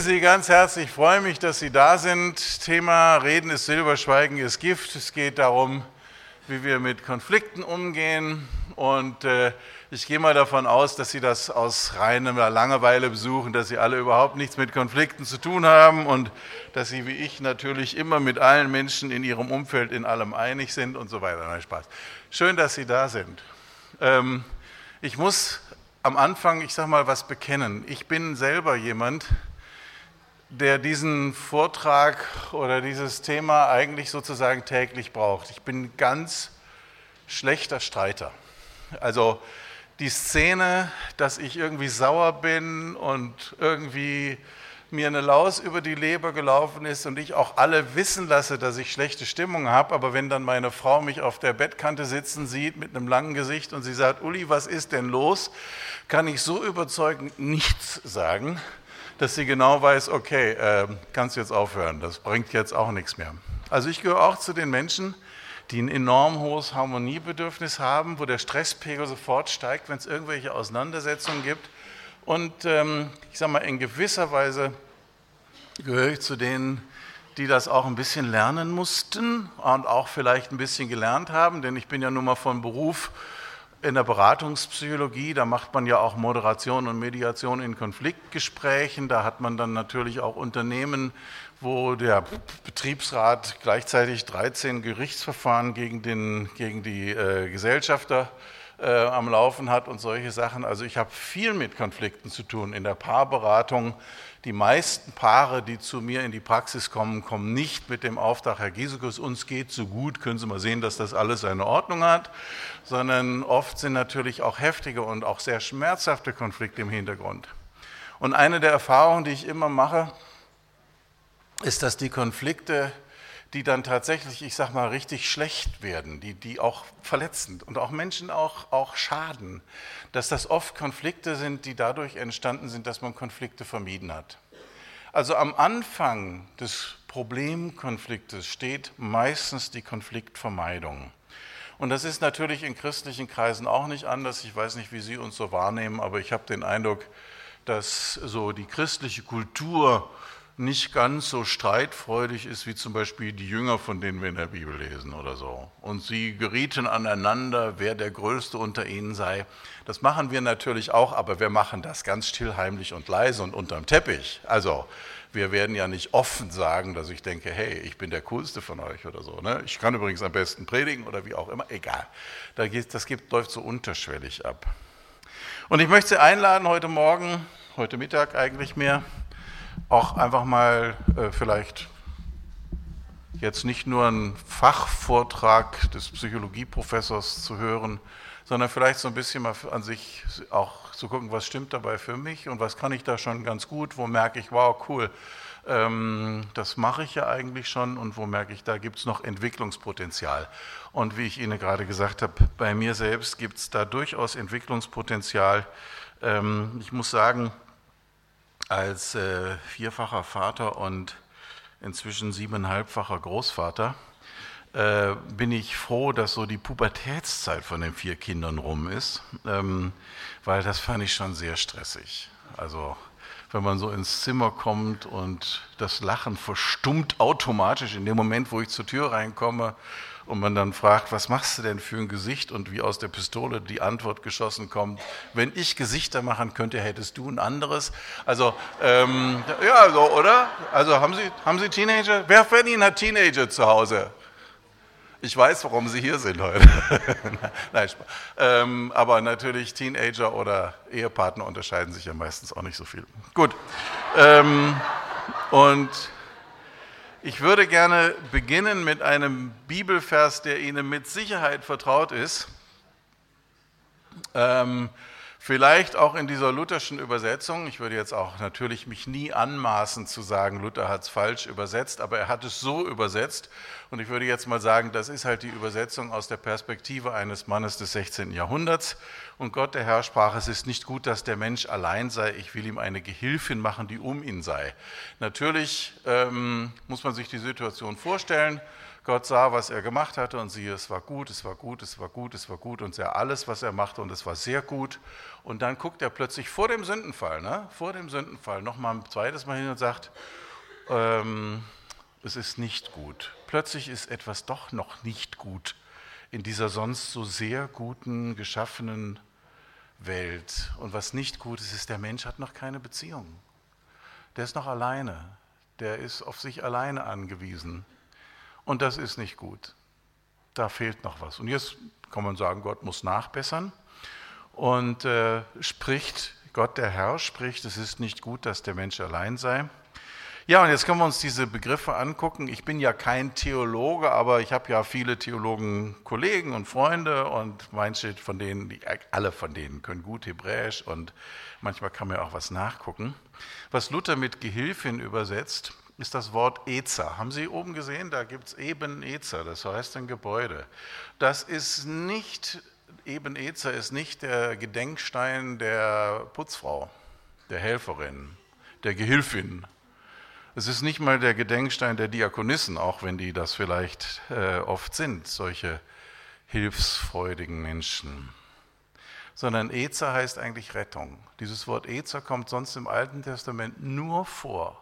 Sie ganz herzlich, ich freue mich, dass Sie da sind. Thema Reden ist Silber, Schweigen ist Gift. Es geht darum, wie wir mit Konflikten umgehen. Und äh, ich gehe mal davon aus, dass Sie das aus reiner Langeweile besuchen, dass Sie alle überhaupt nichts mit Konflikten zu tun haben und dass Sie wie ich natürlich immer mit allen Menschen in Ihrem Umfeld in allem einig sind und so weiter. Nein, Spaß. Schön, dass Sie da sind. Ähm, ich muss am Anfang, ich sage mal, was bekennen. Ich bin selber jemand, der diesen Vortrag oder dieses Thema eigentlich sozusagen täglich braucht. Ich bin ganz schlechter Streiter. Also die Szene, dass ich irgendwie sauer bin und irgendwie mir eine Laus über die Leber gelaufen ist und ich auch alle wissen lasse, dass ich schlechte Stimmung habe, aber wenn dann meine Frau mich auf der Bettkante sitzen sieht mit einem langen Gesicht und sie sagt, Uli, was ist denn los, kann ich so überzeugend nichts sagen, dass sie genau weiß, okay, äh, kannst jetzt aufhören, das bringt jetzt auch nichts mehr. Also ich gehöre auch zu den Menschen, die ein enorm hohes Harmoniebedürfnis haben, wo der Stresspegel sofort steigt, wenn es irgendwelche Auseinandersetzungen gibt. Und ähm, ich sage mal, in gewisser Weise gehöre ich zu denen, die das auch ein bisschen lernen mussten und auch vielleicht ein bisschen gelernt haben, denn ich bin ja nun mal von Beruf in der Beratungspsychologie, da macht man ja auch Moderation und Mediation in Konfliktgesprächen, da hat man dann natürlich auch Unternehmen, wo der Betriebsrat gleichzeitig 13 Gerichtsverfahren gegen, den, gegen die äh, Gesellschafter äh, am Laufen hat und solche Sachen. Also ich habe viel mit Konflikten zu tun in der Paarberatung. Die meisten Paare, die zu mir in die Praxis kommen, kommen nicht mit dem Auftrag, Herr Giesekus, uns geht so gut, können Sie mal sehen, dass das alles seine Ordnung hat, sondern oft sind natürlich auch heftige und auch sehr schmerzhafte Konflikte im Hintergrund. Und eine der Erfahrungen, die ich immer mache, ist, dass die Konflikte die dann tatsächlich, ich sag mal, richtig schlecht werden, die, die auch verletzend und auch Menschen auch, auch schaden, dass das oft Konflikte sind, die dadurch entstanden sind, dass man Konflikte vermieden hat. Also am Anfang des Problemkonfliktes steht meistens die Konfliktvermeidung. Und das ist natürlich in christlichen Kreisen auch nicht anders. Ich weiß nicht, wie Sie uns so wahrnehmen, aber ich habe den Eindruck, dass so die christliche Kultur nicht ganz so streitfreudig ist wie zum Beispiel die Jünger, von denen wir in der Bibel lesen oder so. Und sie gerieten aneinander, wer der Größte unter ihnen sei. Das machen wir natürlich auch, aber wir machen das ganz still, heimlich und leise und unterm Teppich. Also wir werden ja nicht offen sagen, dass ich denke, hey, ich bin der Coolste von euch oder so. Ne? Ich kann übrigens am besten predigen oder wie auch immer, egal. Das gibt, läuft so unterschwellig ab. Und ich möchte Sie einladen heute Morgen, heute Mittag eigentlich mehr, auch einfach mal äh, vielleicht jetzt nicht nur einen Fachvortrag des Psychologieprofessors zu hören, sondern vielleicht so ein bisschen mal an sich auch zu gucken, was stimmt dabei für mich und was kann ich da schon ganz gut, wo merke ich, wow, cool, ähm, das mache ich ja eigentlich schon und wo merke ich, da gibt es noch Entwicklungspotenzial. Und wie ich Ihnen gerade gesagt habe, bei mir selbst gibt es da durchaus Entwicklungspotenzial. Ähm, ich muss sagen, als äh, vierfacher Vater und inzwischen siebeneinhalbfacher Großvater äh, bin ich froh, dass so die Pubertätszeit von den vier Kindern rum ist, ähm, weil das fand ich schon sehr stressig. Also wenn man so ins Zimmer kommt und das Lachen verstummt automatisch in dem Moment, wo ich zur Tür reinkomme und man dann fragt, was machst du denn für ein Gesicht und wie aus der Pistole die Antwort geschossen kommt, wenn ich Gesichter machen könnte, hättest du ein anderes. Also, ähm, ja, so, oder? Also haben Sie, haben Sie Teenager? Wer von Ihnen hat Teenager zu Hause? Ich weiß, warum Sie hier sind heute. Nein, ähm, aber natürlich Teenager oder Ehepartner unterscheiden sich ja meistens auch nicht so viel. Gut. Ähm, und ich würde gerne beginnen mit einem Bibelvers, der Ihnen mit Sicherheit vertraut ist. Ähm, Vielleicht auch in dieser lutherschen Übersetzung, ich würde jetzt auch natürlich mich nie anmaßen zu sagen, Luther hat es falsch übersetzt, aber er hat es so übersetzt und ich würde jetzt mal sagen, das ist halt die Übersetzung aus der Perspektive eines Mannes des 16. Jahrhunderts und Gott der Herr sprach, es ist nicht gut, dass der Mensch allein sei, ich will ihm eine Gehilfin machen, die um ihn sei. Natürlich ähm, muss man sich die Situation vorstellen, Gott sah, was er gemacht hatte und siehe, es war gut, es war gut, es war gut, es war gut und sah alles, was er machte und es war sehr gut. Und dann guckt er plötzlich vor dem Sündenfall, ne, vor dem Sündenfall nochmal ein zweites Mal hin und sagt, ähm, es ist nicht gut. Plötzlich ist etwas doch noch nicht gut in dieser sonst so sehr guten, geschaffenen Welt. Und was nicht gut ist, ist, der Mensch hat noch keine Beziehung. Der ist noch alleine. Der ist auf sich alleine angewiesen. Und das ist nicht gut. Da fehlt noch was. Und jetzt kann man sagen, Gott muss nachbessern und äh, spricht, Gott der Herr spricht, es ist nicht gut, dass der Mensch allein sei. Ja, und jetzt können wir uns diese Begriffe angucken. Ich bin ja kein Theologe, aber ich habe ja viele Theologen, Kollegen und Freunde und manche von denen, alle von denen können gut Hebräisch und manchmal kann man ja auch was nachgucken. Was Luther mit Gehilfin übersetzt, ist das Wort Ezer. Haben Sie oben gesehen? Da gibt es Eben Ezer, das heißt ein Gebäude. Das ist nicht, Eben Ezer ist nicht der Gedenkstein der Putzfrau, der Helferin, der Gehilfin. Es ist nicht mal der Gedenkstein der Diakonissen, auch wenn die das vielleicht äh, oft sind, solche hilfsfreudigen Menschen. Sondern Ezer heißt eigentlich Rettung. Dieses Wort Ezer kommt sonst im Alten Testament nur vor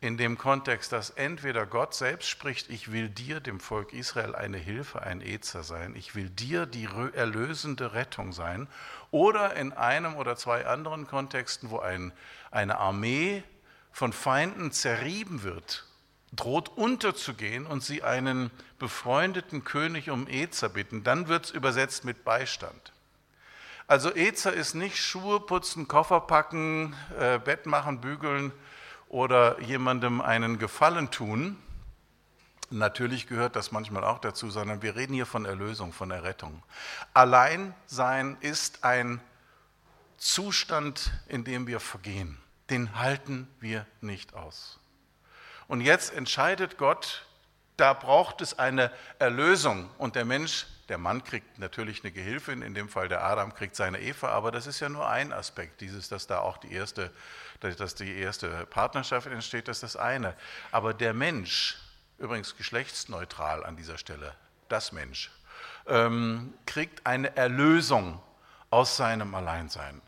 in dem Kontext, dass entweder Gott selbst spricht, ich will dir, dem Volk Israel, eine Hilfe, ein Ezer sein, ich will dir die erlösende Rettung sein, oder in einem oder zwei anderen Kontexten, wo ein, eine Armee von Feinden zerrieben wird, droht unterzugehen und sie einen befreundeten König um Ezer bitten, dann wird es übersetzt mit Beistand. Also Ezer ist nicht Schuhe putzen, Koffer packen, äh, Bett machen, bügeln, oder jemandem einen Gefallen tun. Natürlich gehört das manchmal auch dazu, sondern wir reden hier von Erlösung, von Errettung. Alleinsein ist ein Zustand, in dem wir vergehen. Den halten wir nicht aus. Und jetzt entscheidet Gott, da braucht es eine Erlösung. Und der Mensch, der Mann kriegt natürlich eine Gehilfin, in dem Fall der Adam kriegt seine Eva, aber das ist ja nur ein Aspekt, dieses, dass da auch die erste dass die erste Partnerschaft entsteht, das ist das eine. Aber der Mensch, übrigens geschlechtsneutral an dieser Stelle, das Mensch, ähm, kriegt eine Erlösung aus seinem Alleinsein.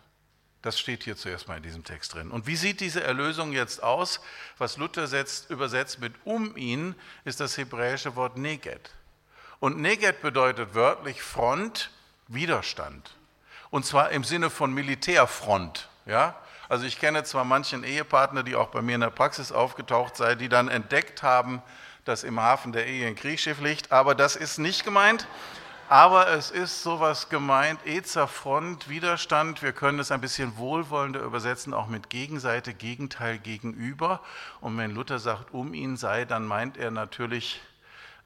Das steht hier zuerst mal in diesem Text drin. Und wie sieht diese Erlösung jetzt aus? Was Luther setzt, übersetzt mit um ihn, ist das hebräische Wort Neget. Und Neget bedeutet wörtlich Front, Widerstand. Und zwar im Sinne von Militärfront. Ja? Also ich kenne zwar manchen Ehepartner, die auch bei mir in der Praxis aufgetaucht sind, die dann entdeckt haben, dass im Hafen der Ehe ein Kriegsschiff liegt, aber das ist nicht gemeint. Aber es ist sowas gemeint, Ezer Front, Widerstand. Wir können es ein bisschen wohlwollender übersetzen, auch mit Gegenseite, Gegenteil, gegenüber. Und wenn Luther sagt, um ihn sei, dann meint er natürlich,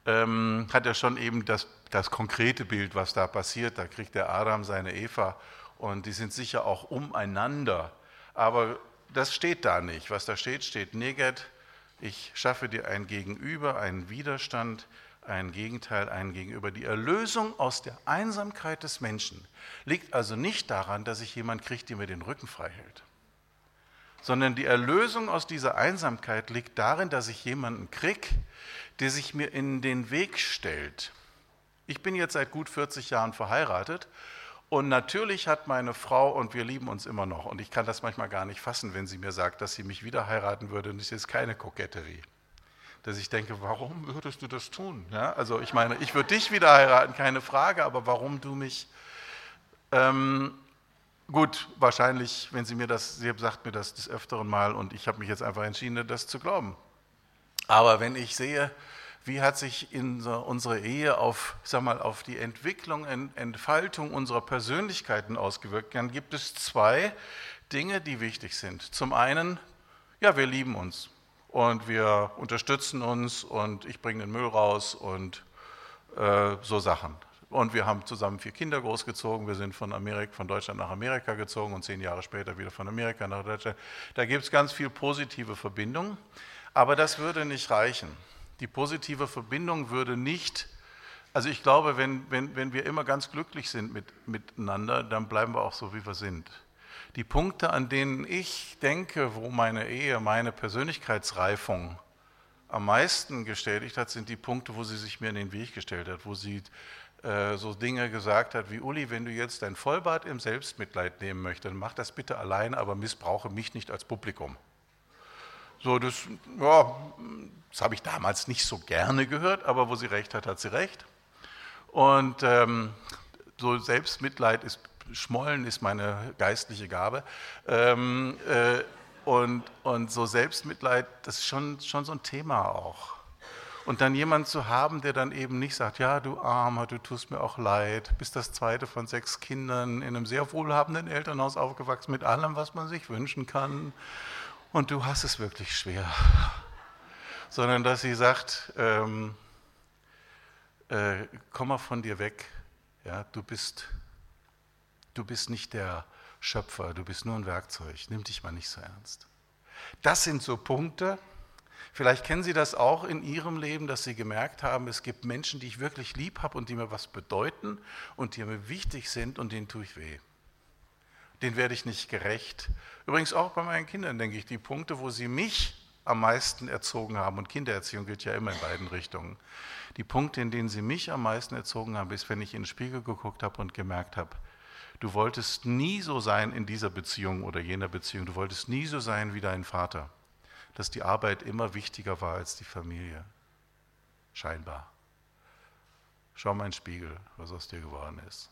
ähm, hat er schon eben das, das konkrete Bild, was da passiert. Da kriegt der Adam seine Eva und die sind sicher auch umeinander aber das steht da nicht. Was da steht, steht Neget. Ich schaffe dir ein Gegenüber, einen Widerstand, ein Gegenteil, ein Gegenüber. Die Erlösung aus der Einsamkeit des Menschen liegt also nicht daran, dass ich jemanden kriege, der mir den Rücken frei hält, sondern die Erlösung aus dieser Einsamkeit liegt darin, dass ich jemanden kriege, der sich mir in den Weg stellt. Ich bin jetzt seit gut 40 Jahren verheiratet und natürlich hat meine Frau, und wir lieben uns immer noch, und ich kann das manchmal gar nicht fassen, wenn sie mir sagt, dass sie mich wieder heiraten würde, und es ist keine Koketterie. Dass ich denke, warum würdest du das tun? Ja, also ich meine, ich würde dich wieder heiraten, keine Frage, aber warum du mich? Ähm, gut, wahrscheinlich, wenn sie mir das, sie sagt mir das des Öfteren mal, und ich habe mich jetzt einfach entschieden, das zu glauben. Aber wenn ich sehe, wie hat sich unsere Ehe auf, sag mal, auf die Entwicklung, Entfaltung unserer Persönlichkeiten ausgewirkt, dann gibt es zwei Dinge, die wichtig sind. Zum einen, ja, wir lieben uns und wir unterstützen uns und ich bringe den Müll raus und äh, so Sachen. Und wir haben zusammen vier Kinder großgezogen. Wir sind von, Amerika, von Deutschland nach Amerika gezogen und zehn Jahre später wieder von Amerika nach Deutschland. Da gibt es ganz viel positive Verbindung. Aber das würde nicht reichen. Die positive Verbindung würde nicht, also ich glaube, wenn, wenn, wenn wir immer ganz glücklich sind mit, miteinander, dann bleiben wir auch so, wie wir sind. Die Punkte, an denen ich denke, wo meine Ehe, meine Persönlichkeitsreifung am meisten gestätigt hat, sind die Punkte, wo sie sich mir in den Weg gestellt hat, wo sie äh, so Dinge gesagt hat wie, Uli, wenn du jetzt dein Vollbad im Selbstmitleid nehmen möchtest, dann mach das bitte allein, aber missbrauche mich nicht als Publikum. So, das, ja, das habe ich damals nicht so gerne gehört, aber wo sie recht hat, hat sie recht. Und ähm, so Selbstmitleid ist, Schmollen ist meine geistliche Gabe. Ähm, äh, und, und so Selbstmitleid, das ist schon, schon so ein Thema auch. Und dann jemand zu haben, der dann eben nicht sagt, ja, du Armer, du tust mir auch leid, bist das zweite von sechs Kindern in einem sehr wohlhabenden Elternhaus aufgewachsen mit allem, was man sich wünschen kann. Und du hast es wirklich schwer. Sondern dass sie sagt, ähm, äh, komm mal von dir weg, ja, du bist, du bist nicht der Schöpfer, du bist nur ein Werkzeug, nimm dich mal nicht so ernst. Das sind so Punkte, vielleicht kennen Sie das auch in Ihrem Leben, dass Sie gemerkt haben, es gibt Menschen, die ich wirklich lieb habe und die mir was bedeuten und die mir wichtig sind und denen tue ich weh. Den werde ich nicht gerecht. Übrigens auch bei meinen Kindern, denke ich, die Punkte, wo sie mich am meisten erzogen haben, und Kindererziehung gilt ja immer in beiden Richtungen, die Punkte, in denen sie mich am meisten erzogen haben, ist, wenn ich in den Spiegel geguckt habe und gemerkt habe, Du wolltest nie so sein in dieser Beziehung oder jener Beziehung. Du wolltest nie so sein wie dein Vater, dass die Arbeit immer wichtiger war als die Familie. Scheinbar. Schau mal in den Spiegel, was aus dir geworden ist.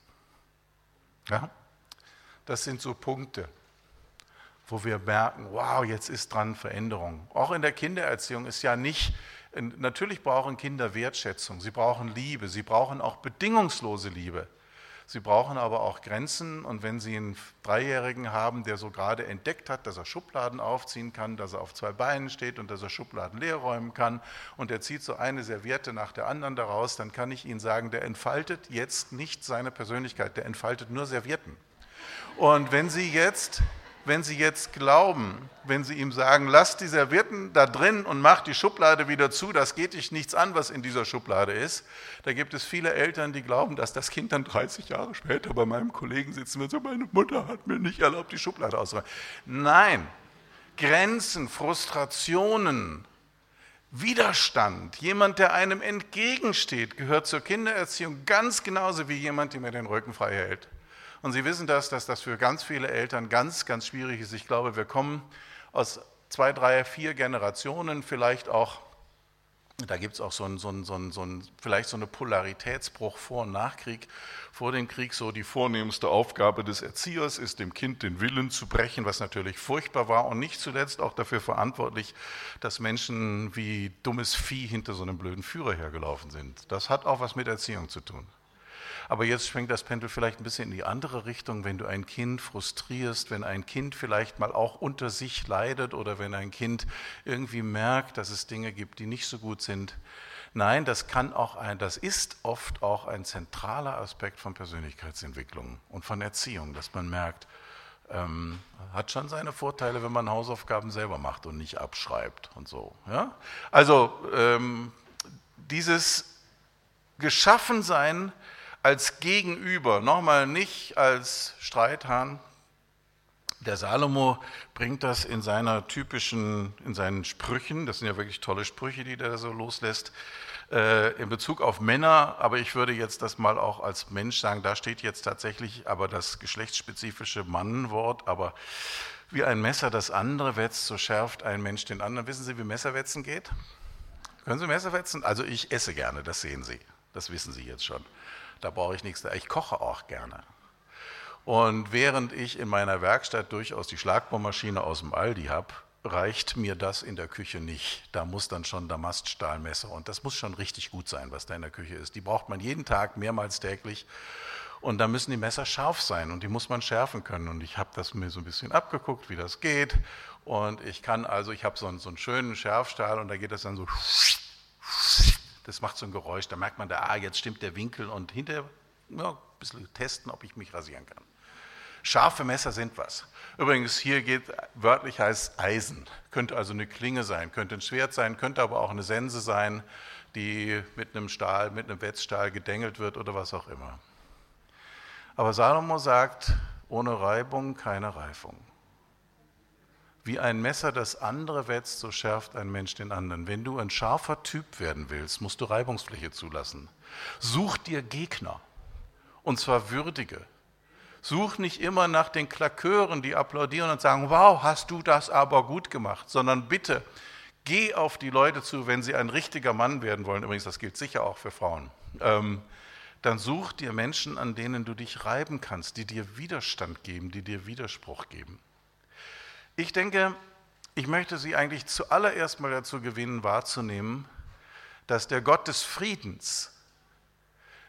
Ja? Das sind so Punkte, wo wir merken, wow, jetzt ist dran Veränderung. Auch in der Kindererziehung ist ja nicht, natürlich brauchen Kinder Wertschätzung, sie brauchen Liebe, sie brauchen auch bedingungslose Liebe. Sie brauchen aber auch Grenzen und wenn Sie einen Dreijährigen haben, der so gerade entdeckt hat, dass er Schubladen aufziehen kann, dass er auf zwei Beinen steht und dass er Schubladen leer räumen kann und er zieht so eine Serviette nach der anderen daraus, dann kann ich Ihnen sagen, der entfaltet jetzt nicht seine Persönlichkeit, der entfaltet nur Servietten. Und wenn Sie jetzt wenn Sie jetzt glauben, wenn Sie ihm sagen, lass die Servietten da drin und mach die Schublade wieder zu, das geht dich nichts an, was in dieser Schublade ist. Da gibt es viele Eltern, die glauben, dass das Kind dann 30 Jahre später bei meinem Kollegen sitzen wird, so meine Mutter hat mir nicht erlaubt, die Schublade auszuräumen. Nein, Grenzen, Frustrationen, Widerstand, jemand, der einem entgegensteht, gehört zur Kindererziehung ganz genauso wie jemand, der mir den Rücken frei hält. Und Sie wissen das, dass das für ganz viele Eltern ganz, ganz schwierig ist. Ich glaube, wir kommen aus zwei, drei, vier Generationen, vielleicht auch, da gibt es auch so, ein, so, ein, so, ein, so ein, vielleicht so eine Polaritätsbruch vor und nach Krieg. Vor dem Krieg so die vornehmste Aufgabe des Erziehers ist, dem Kind den Willen zu brechen, was natürlich furchtbar war und nicht zuletzt auch dafür verantwortlich, dass Menschen wie dummes Vieh hinter so einem blöden Führer hergelaufen sind. Das hat auch was mit Erziehung zu tun. Aber jetzt schwenkt das Pendel vielleicht ein bisschen in die andere Richtung, wenn du ein Kind frustrierst, wenn ein Kind vielleicht mal auch unter sich leidet oder wenn ein Kind irgendwie merkt, dass es Dinge gibt, die nicht so gut sind. Nein, das kann auch ein, das ist oft auch ein zentraler Aspekt von Persönlichkeitsentwicklung und von Erziehung, dass man merkt, ähm, hat schon seine Vorteile, wenn man Hausaufgaben selber macht und nicht abschreibt und so. Ja? Also ähm, dieses Geschaffensein als Gegenüber, nochmal nicht als Streithahn. Der Salomo bringt das in seiner typischen, in seinen Sprüchen, das sind ja wirklich tolle Sprüche, die der so loslässt, äh, in Bezug auf Männer, aber ich würde jetzt das mal auch als Mensch sagen, da steht jetzt tatsächlich aber das geschlechtsspezifische Mannwort, aber wie ein Messer das andere wetzt, so schärft ein Mensch den anderen. Wissen Sie, wie Messerwetzen geht? Können Sie Messer wetzen? Also ich esse gerne, das sehen Sie, das wissen Sie jetzt schon. Da brauche ich nichts. Ich koche auch gerne. Und während ich in meiner Werkstatt durchaus die Schlagbohrmaschine aus dem Aldi habe, reicht mir das in der Küche nicht. Da muss dann schon Damaststahlmesser und das muss schon richtig gut sein, was da in der Küche ist. Die braucht man jeden Tag, mehrmals täglich. Und da müssen die Messer scharf sein und die muss man schärfen können. Und ich habe das mir so ein bisschen abgeguckt, wie das geht. Und ich kann also, ich habe so, so einen schönen Schärfstahl und da geht das dann so das macht so ein Geräusch, da merkt man, da, ah, jetzt stimmt der Winkel und hinter ja, ein bisschen testen, ob ich mich rasieren kann. Scharfe Messer sind was. Übrigens, hier geht wörtlich heißt Eisen. Könnte also eine Klinge sein, könnte ein Schwert sein, könnte aber auch eine Sense sein, die mit einem Stahl, mit einem Wetzstahl gedengelt wird oder was auch immer. Aber Salomo sagt, ohne Reibung keine Reifung. Wie ein Messer das andere wetzt, so schärft ein Mensch den anderen. Wenn du ein scharfer Typ werden willst, musst du Reibungsfläche zulassen. Such dir Gegner, und zwar würdige. Such nicht immer nach den Klakören, die applaudieren und sagen, wow, hast du das aber gut gemacht, sondern bitte geh auf die Leute zu, wenn sie ein richtiger Mann werden wollen. Übrigens, das gilt sicher auch für Frauen. Ähm, dann such dir Menschen, an denen du dich reiben kannst, die dir Widerstand geben, die dir Widerspruch geben. Ich denke, ich möchte Sie eigentlich zuallererst mal dazu gewinnen, wahrzunehmen, dass der Gott des Friedens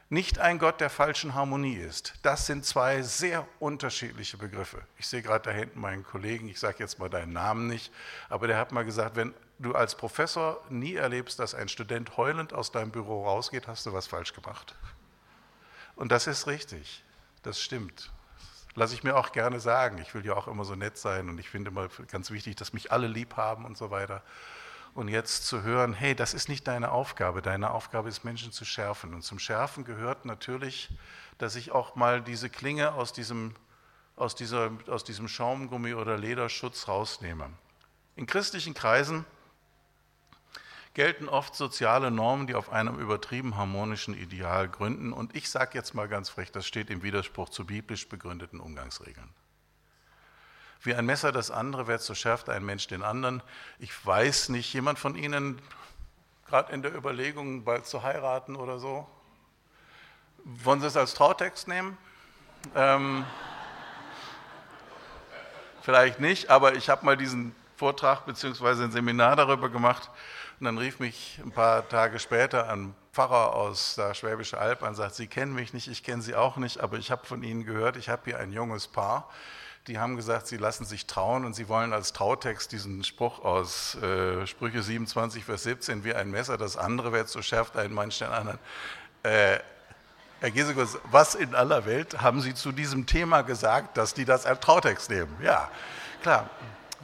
nicht ein Gott der falschen Harmonie ist. Das sind zwei sehr unterschiedliche Begriffe. Ich sehe gerade da hinten meinen Kollegen, ich sage jetzt mal deinen Namen nicht, aber der hat mal gesagt, wenn du als Professor nie erlebst, dass ein Student heulend aus deinem Büro rausgeht, hast du was falsch gemacht. Und das ist richtig, das stimmt. Lasse ich mir auch gerne sagen. Ich will ja auch immer so nett sein und ich finde immer ganz wichtig, dass mich alle lieb haben und so weiter. Und jetzt zu hören, hey, das ist nicht deine Aufgabe. Deine Aufgabe ist, Menschen zu schärfen. Und zum Schärfen gehört natürlich, dass ich auch mal diese Klinge aus diesem, aus dieser, aus diesem Schaumgummi oder Lederschutz rausnehme. In christlichen Kreisen gelten oft soziale Normen, die auf einem übertrieben harmonischen Ideal gründen. Und ich sage jetzt mal ganz frech, das steht im Widerspruch zu biblisch begründeten Umgangsregeln. Wie ein Messer das andere wird, so schärft ein Mensch den anderen. Ich weiß nicht, jemand von Ihnen, gerade in der Überlegung, bald zu heiraten oder so, wollen Sie es als Trautext nehmen? Ähm, vielleicht nicht, aber ich habe mal diesen Vortrag bzw. ein Seminar darüber gemacht und dann rief mich ein paar Tage später ein Pfarrer aus der Schwäbischen Alb an sagt, Sie kennen mich nicht, ich kenne Sie auch nicht, aber ich habe von Ihnen gehört, ich habe hier ein junges Paar, die haben gesagt, sie lassen sich trauen und sie wollen als Trautext diesen Spruch aus äh, Sprüche 27, Vers 17, wie ein Messer, das andere wird, so schärft ein Mann den anderen. Äh, Herr Gesekus, was in aller Welt haben Sie zu diesem Thema gesagt, dass die das als Trautext nehmen? Ja, klar.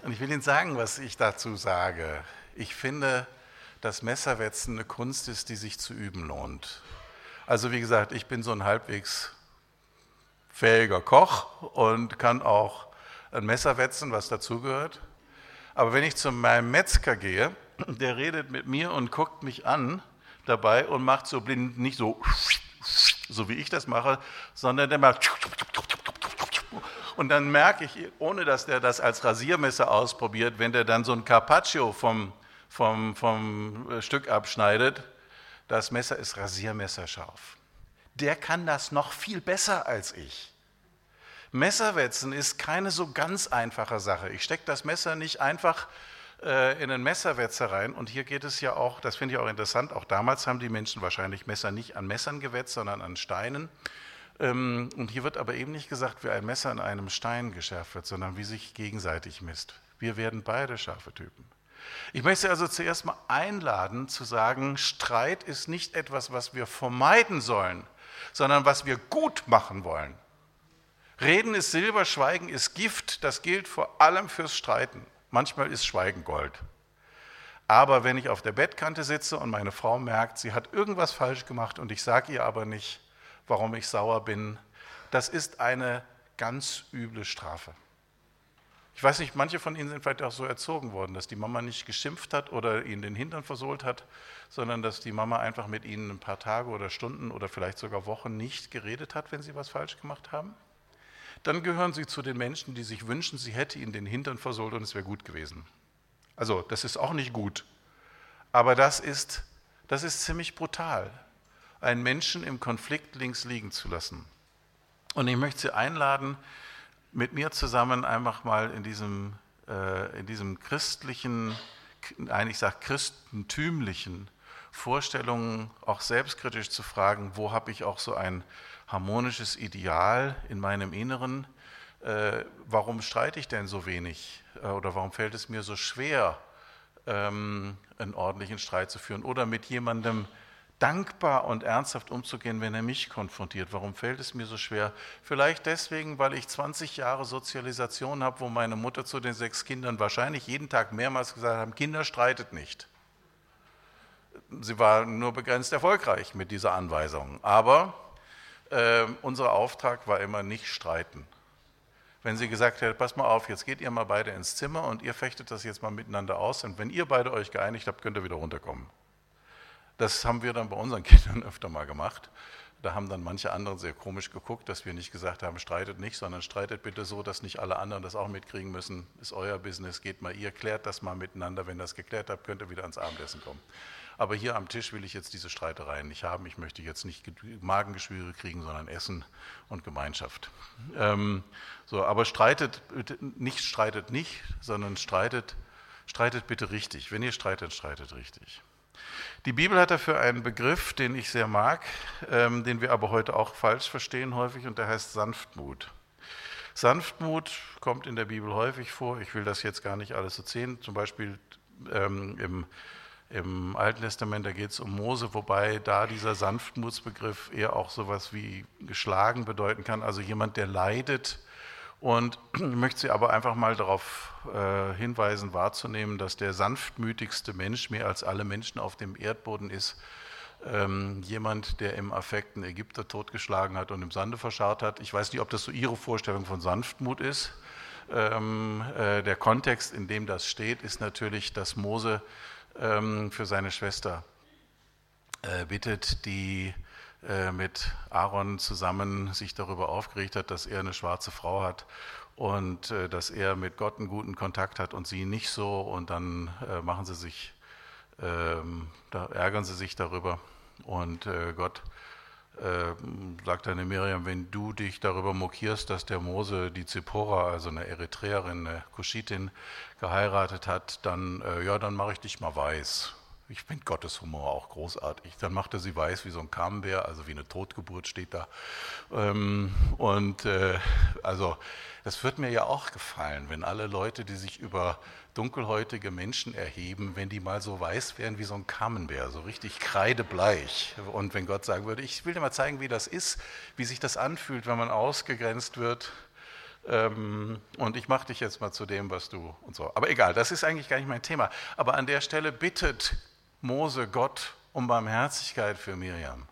Und ich will Ihnen sagen, was ich dazu sage. Ich finde, dass Messerwetzen eine Kunst ist, die sich zu üben lohnt. Also wie gesagt, ich bin so ein halbwegs fähiger Koch und kann auch ein Messer wetzen, was dazugehört. Aber wenn ich zu meinem Metzger gehe, der redet mit mir und guckt mich an dabei und macht so blind nicht so, so wie ich das mache, sondern der macht und dann merke ich, ohne dass der das als Rasiermesser ausprobiert, wenn der dann so ein Carpaccio vom vom, vom äh, Stück abschneidet, das Messer ist rasiermesserscharf. Der kann das noch viel besser als ich. Messerwetzen ist keine so ganz einfache Sache. Ich stecke das Messer nicht einfach äh, in einen Messerwetzer rein. Und hier geht es ja auch, das finde ich auch interessant, auch damals haben die Menschen wahrscheinlich Messer nicht an Messern gewetzt, sondern an Steinen. Ähm, und hier wird aber eben nicht gesagt, wie ein Messer an einem Stein geschärft wird, sondern wie sich gegenseitig misst. Wir werden beide scharfe Typen. Ich möchte also zuerst mal einladen zu sagen, Streit ist nicht etwas, was wir vermeiden sollen, sondern was wir gut machen wollen. Reden ist Silber, Schweigen ist Gift, das gilt vor allem fürs Streiten. Manchmal ist Schweigen Gold. Aber wenn ich auf der Bettkante sitze und meine Frau merkt, sie hat irgendwas falsch gemacht und ich sage ihr aber nicht, warum ich sauer bin, das ist eine ganz üble Strafe. Ich weiß nicht, manche von Ihnen sind vielleicht auch so erzogen worden, dass die Mama nicht geschimpft hat oder Ihnen den Hintern versohlt hat, sondern dass die Mama einfach mit Ihnen ein paar Tage oder Stunden oder vielleicht sogar Wochen nicht geredet hat, wenn Sie was falsch gemacht haben. Dann gehören Sie zu den Menschen, die sich wünschen, sie hätte Ihnen den Hintern versohlt und es wäre gut gewesen. Also, das ist auch nicht gut. Aber das ist, das ist ziemlich brutal, einen Menschen im Konflikt links liegen zu lassen. Und ich möchte Sie einladen, mit mir zusammen einfach mal in diesem, äh, in diesem christlichen, eigentlich sage christentümlichen Vorstellungen auch selbstkritisch zu fragen, wo habe ich auch so ein harmonisches Ideal in meinem Inneren? Äh, warum streite ich denn so wenig? Äh, oder warum fällt es mir so schwer, ähm, einen ordentlichen Streit zu führen? Oder mit jemandem dankbar und ernsthaft umzugehen, wenn er mich konfrontiert. Warum fällt es mir so schwer? Vielleicht deswegen, weil ich 20 Jahre Sozialisation habe, wo meine Mutter zu den sechs Kindern wahrscheinlich jeden Tag mehrmals gesagt hat, Kinder streitet nicht. Sie war nur begrenzt erfolgreich mit dieser Anweisung. Aber äh, unser Auftrag war immer nicht streiten. Wenn sie gesagt hätte, pass mal auf, jetzt geht ihr mal beide ins Zimmer und ihr fechtet das jetzt mal miteinander aus und wenn ihr beide euch geeinigt habt, könnt ihr wieder runterkommen. Das haben wir dann bei unseren Kindern öfter mal gemacht. Da haben dann manche anderen sehr komisch geguckt, dass wir nicht gesagt haben, streitet nicht, sondern streitet bitte so, dass nicht alle anderen das auch mitkriegen müssen. Ist euer Business, geht mal ihr, klärt das mal miteinander. Wenn ihr das geklärt habt, könnt ihr wieder ans Abendessen kommen. Aber hier am Tisch will ich jetzt diese Streitereien nicht haben. Ich möchte jetzt nicht Magengeschwüre kriegen, sondern Essen und Gemeinschaft. Ähm, so, aber streitet, nicht streitet nicht, sondern streitet, streitet bitte richtig. Wenn ihr streitet, streitet richtig. Die Bibel hat dafür einen Begriff, den ich sehr mag, ähm, den wir aber heute auch falsch verstehen häufig, und der heißt Sanftmut. Sanftmut kommt in der Bibel häufig vor. Ich will das jetzt gar nicht alles erzählen. Zum Beispiel ähm, im im Alten Testament, da geht es um Mose, wobei da dieser Sanftmutsbegriff eher auch sowas wie geschlagen bedeuten kann, also jemand, der leidet. Und ich möchte Sie aber einfach mal darauf äh, hinweisen, wahrzunehmen, dass der sanftmütigste Mensch mehr als alle Menschen auf dem Erdboden ist, ähm, jemand, der im Affekt einen Ägypter totgeschlagen hat und im Sande verscharrt hat. Ich weiß nicht, ob das so Ihre Vorstellung von Sanftmut ist. Ähm, äh, der Kontext, in dem das steht, ist natürlich, dass Mose ähm, für seine Schwester äh, bittet, die mit Aaron zusammen sich darüber aufgeregt hat, dass er eine schwarze Frau hat und äh, dass er mit Gott einen guten Kontakt hat und sie nicht so und dann machen sie sich, ähm, da ärgern sie sich darüber und Gott sagt dann Miriam, wenn du dich darüber mokierst, dass der Mose die Zippora, also eine Eritreerin, eine Kuschitin, geheiratet hat, dann, äh, ja, dann mache ich dich mal weiß. Ich finde Gottes Humor auch großartig. Dann macht er sie weiß wie so ein Kamenbär, also wie eine Totgeburt steht da. Ähm, und äh, also das wird mir ja auch gefallen, wenn alle Leute, die sich über dunkelhäutige Menschen erheben, wenn die mal so weiß wären wie so ein Kamenbär, so richtig kreidebleich. Und wenn Gott sagen würde, ich will dir mal zeigen, wie das ist, wie sich das anfühlt, wenn man ausgegrenzt wird. Ähm, und ich mache dich jetzt mal zu dem, was du und so. Aber egal, das ist eigentlich gar nicht mein Thema. Aber an der Stelle bittet Mose Gott um Barmherzigkeit für Miriam.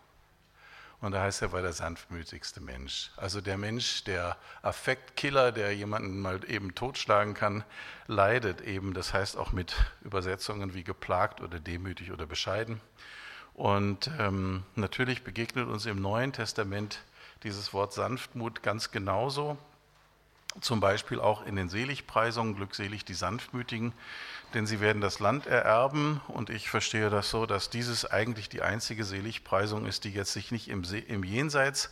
Und da heißt er, war der sanftmütigste Mensch. Also der Mensch, der Affektkiller, der jemanden mal eben totschlagen kann, leidet eben. Das heißt auch mit Übersetzungen wie geplagt oder demütig oder bescheiden. Und ähm, natürlich begegnet uns im Neuen Testament dieses Wort Sanftmut ganz genauso zum Beispiel auch in den Seligpreisungen, glückselig die Sanftmütigen, denn sie werden das Land ererben und ich verstehe das so, dass dieses eigentlich die einzige Seligpreisung ist, die jetzt sich nicht im, im Jenseits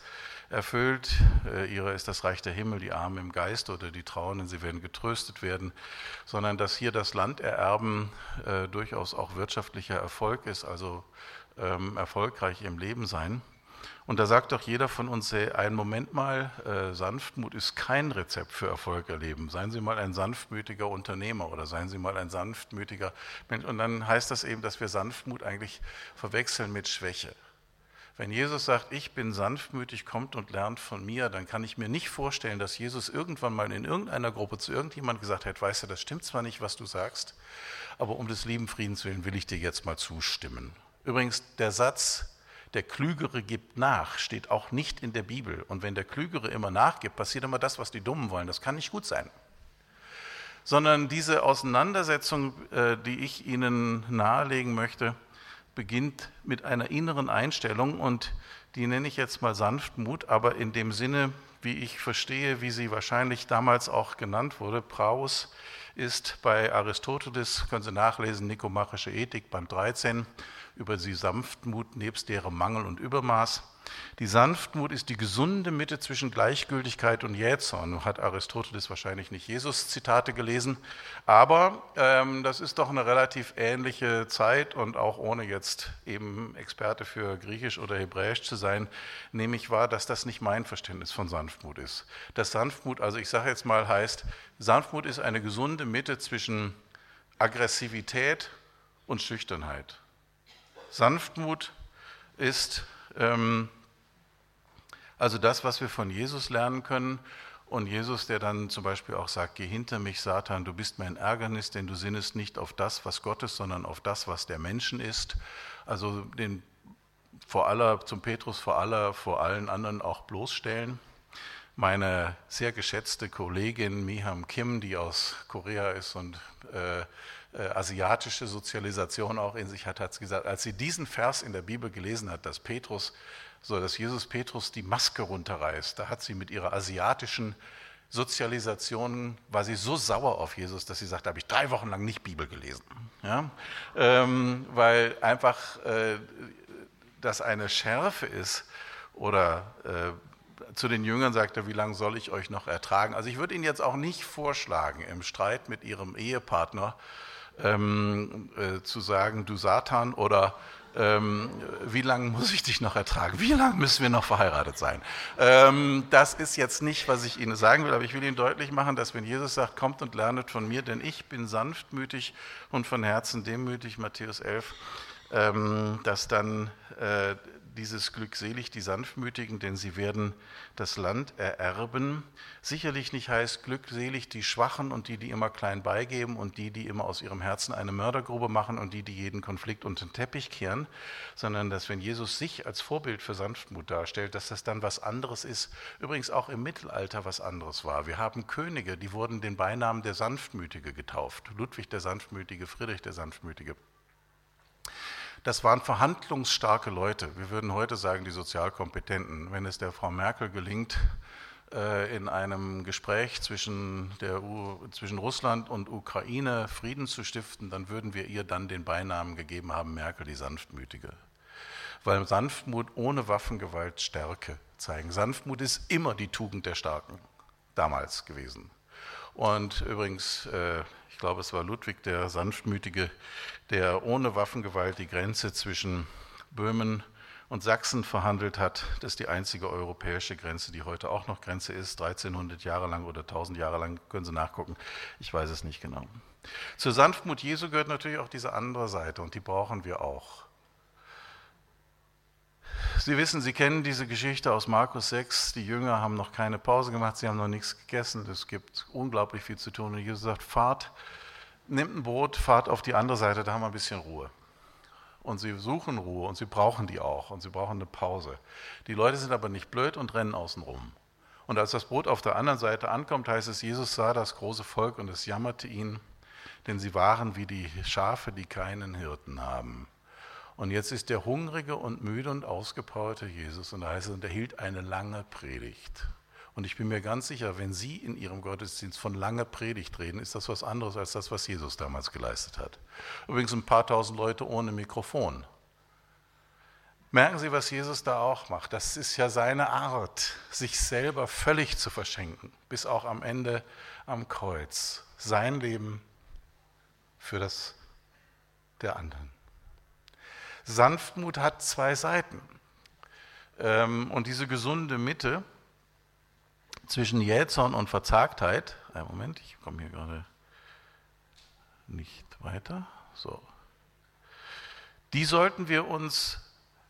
erfüllt. Äh, ihre ist das Reich der Himmel, die Armen im Geist oder die Trauenden, sie werden getröstet werden, sondern dass hier das Land ererben äh, durchaus auch wirtschaftlicher Erfolg ist, also ähm, erfolgreich im Leben sein. Und da sagt doch jeder von uns, hey, einen Moment mal, äh, Sanftmut ist kein Rezept für Erfolg erleben. Seien Sie mal ein sanftmütiger Unternehmer oder seien Sie mal ein sanftmütiger Mensch. Und dann heißt das eben, dass wir Sanftmut eigentlich verwechseln mit Schwäche. Wenn Jesus sagt, ich bin sanftmütig, kommt und lernt von mir, dann kann ich mir nicht vorstellen, dass Jesus irgendwann mal in irgendeiner Gruppe zu irgendjemand gesagt hat, weißt du, das stimmt zwar nicht, was du sagst, aber um des lieben Friedens willen will ich dir jetzt mal zustimmen. Übrigens, der Satz, der Klügere gibt nach, steht auch nicht in der Bibel. Und wenn der Klügere immer nachgibt, passiert immer das, was die Dummen wollen. Das kann nicht gut sein. Sondern diese Auseinandersetzung, äh, die ich Ihnen nahelegen möchte, beginnt mit einer inneren Einstellung und die nenne ich jetzt mal Sanftmut, aber in dem Sinne, wie ich verstehe, wie sie wahrscheinlich damals auch genannt wurde. Praus ist bei Aristoteles, können Sie nachlesen, Nikomachische Ethik, Band 13, über die Sanftmut nebst deren Mangel und Übermaß. Die Sanftmut ist die gesunde Mitte zwischen Gleichgültigkeit und Jähzorn. Nun hat Aristoteles wahrscheinlich nicht Jesus-Zitate gelesen, aber ähm, das ist doch eine relativ ähnliche Zeit und auch ohne jetzt eben Experte für Griechisch oder Hebräisch zu sein, nehme ich wahr, dass das nicht mein Verständnis von Sanftmut ist. Dass Sanftmut, also ich sage jetzt mal, heißt, Sanftmut ist eine gesunde Mitte zwischen Aggressivität und Schüchternheit. Sanftmut ist also das, was wir von Jesus lernen können. Und Jesus, der dann zum Beispiel auch sagt, geh hinter mich, Satan, du bist mein Ärgernis, denn du sinnest nicht auf das, was Gott ist, sondern auf das, was der Menschen ist. Also den vor aller, zum Petrus vor aller, vor allen anderen auch bloßstellen. Meine sehr geschätzte Kollegin Miham Kim, die aus Korea ist und äh, äh, asiatische Sozialisation auch in sich hat, hat gesagt, als sie diesen Vers in der Bibel gelesen hat, dass Petrus, so dass Jesus Petrus die Maske runterreißt, da hat sie mit ihrer asiatischen Sozialisation war sie so sauer auf Jesus, dass sie sagt, da habe ich drei Wochen lang nicht Bibel gelesen. Ja? Ähm, weil einfach äh, das eine Schärfe ist oder äh, zu den Jüngern sagt er, wie lange soll ich euch noch ertragen? Also ich würde Ihnen jetzt auch nicht vorschlagen, im Streit mit Ihrem Ehepartner ähm, äh, zu sagen, du Satan oder ähm, wie lange muss ich dich noch ertragen? Wie lange müssen wir noch verheiratet sein? Ähm, das ist jetzt nicht, was ich Ihnen sagen will, aber ich will Ihnen deutlich machen, dass wenn Jesus sagt, kommt und lernet von mir, denn ich bin sanftmütig und von Herzen demütig, Matthäus 11, ähm, dass dann äh, dieses glückselig die Sanftmütigen, denn sie werden das Land ererben. Sicherlich nicht heißt glückselig die Schwachen und die, die immer klein beigeben und die, die immer aus ihrem Herzen eine Mördergrube machen und die, die jeden Konflikt unter den Teppich kehren, sondern dass wenn Jesus sich als Vorbild für Sanftmut darstellt, dass das dann was anderes ist. Übrigens auch im Mittelalter was anderes war. Wir haben Könige, die wurden den Beinamen der Sanftmütige getauft. Ludwig der Sanftmütige, Friedrich der Sanftmütige. Das waren verhandlungsstarke Leute. Wir würden heute sagen, die Sozialkompetenten. Wenn es der Frau Merkel gelingt, äh, in einem Gespräch zwischen, der, zwischen Russland und Ukraine Frieden zu stiften, dann würden wir ihr dann den Beinamen gegeben haben, Merkel die Sanftmütige. Weil Sanftmut ohne Waffengewalt Stärke zeigen. Sanftmut ist immer die Tugend der Starken, damals gewesen. Und übrigens, äh, ich glaube, es war Ludwig der Sanftmütige, der ohne Waffengewalt die Grenze zwischen Böhmen und Sachsen verhandelt hat. Das ist die einzige europäische Grenze, die heute auch noch Grenze ist, 1300 Jahre lang oder 1000 Jahre lang, können Sie nachgucken, ich weiß es nicht genau. Zur Sanftmut Jesu gehört natürlich auch diese andere Seite und die brauchen wir auch. Sie wissen, Sie kennen diese Geschichte aus Markus 6. Die Jünger haben noch keine Pause gemacht, sie haben noch nichts gegessen. Es gibt unglaublich viel zu tun. Und Jesus sagt: Fahrt Nehmt ein Boot, fahrt auf die andere Seite, da haben wir ein bisschen Ruhe. Und sie suchen Ruhe und sie brauchen die auch und sie brauchen eine Pause. Die Leute sind aber nicht blöd und rennen außen rum. Und als das Boot auf der anderen Seite ankommt, heißt es, Jesus sah das große Volk und es jammerte ihn, denn sie waren wie die Schafe, die keinen Hirten haben. Und jetzt ist der hungrige und müde und ausgepowerte Jesus und da heißt es, und er hielt eine lange Predigt. Und ich bin mir ganz sicher, wenn Sie in Ihrem Gottesdienst von langer Predigt reden, ist das was anderes als das, was Jesus damals geleistet hat. Übrigens ein paar tausend Leute ohne Mikrofon. Merken Sie, was Jesus da auch macht. Das ist ja seine Art, sich selber völlig zu verschenken, bis auch am Ende am Kreuz. Sein Leben für das der anderen. Sanftmut hat zwei Seiten. Ähm, und diese gesunde Mitte, zwischen Jähzorn und Verzagtheit, einen Moment, ich komme hier gerade nicht weiter, so. Die sollten wir uns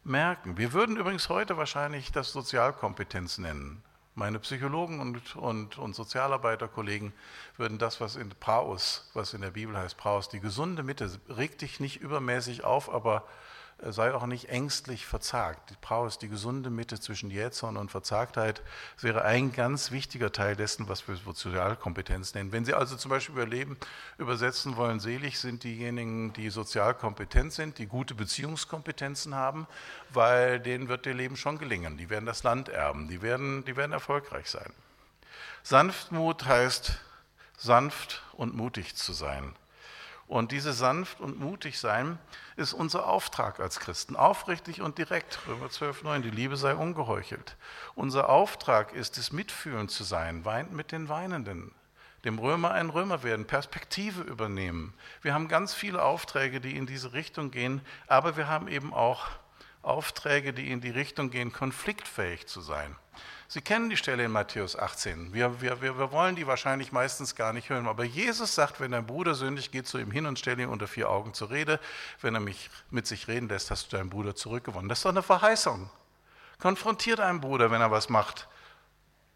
merken. Wir würden übrigens heute wahrscheinlich das Sozialkompetenz nennen. Meine Psychologen und, und, und Sozialarbeiterkollegen würden das, was in Praus, was in der Bibel heißt, Praus, die gesunde Mitte, regt dich nicht übermäßig auf, aber sei auch nicht ängstlich verzagt. Die Praus, die gesunde Mitte zwischen Jähzorn und Verzagtheit, wäre ein ganz wichtiger Teil dessen, was wir Sozialkompetenz nennen. Wenn Sie also zum Beispiel überleben, übersetzen wollen, selig sind diejenigen, die sozial kompetent sind, die gute Beziehungskompetenzen haben, weil denen wird ihr Leben schon gelingen. Die werden das Land erben, die werden, die werden erfolgreich sein. Sanftmut heißt, sanft und mutig zu sein. Und diese sanft und mutig sein ist unser Auftrag als Christen. Aufrichtig und direkt. Römer 12, 9. Die Liebe sei ungeheuchelt. Unser Auftrag ist es, mitfühlend zu sein. Weint mit den Weinenden. Dem Römer ein Römer werden, Perspektive übernehmen. Wir haben ganz viele Aufträge, die in diese Richtung gehen, aber wir haben eben auch Aufträge, die in die Richtung gehen, konfliktfähig zu sein. Sie kennen die Stelle in Matthäus 18. Wir, wir, wir, wollen die wahrscheinlich meistens gar nicht hören. Aber Jesus sagt, wenn dein Bruder sündigt, geh zu ihm hin und stell ihn unter vier Augen zur Rede. Wenn er mich mit sich reden lässt, hast du deinen Bruder zurückgewonnen. Das ist doch eine Verheißung. Konfrontiert einen Bruder, wenn er was macht,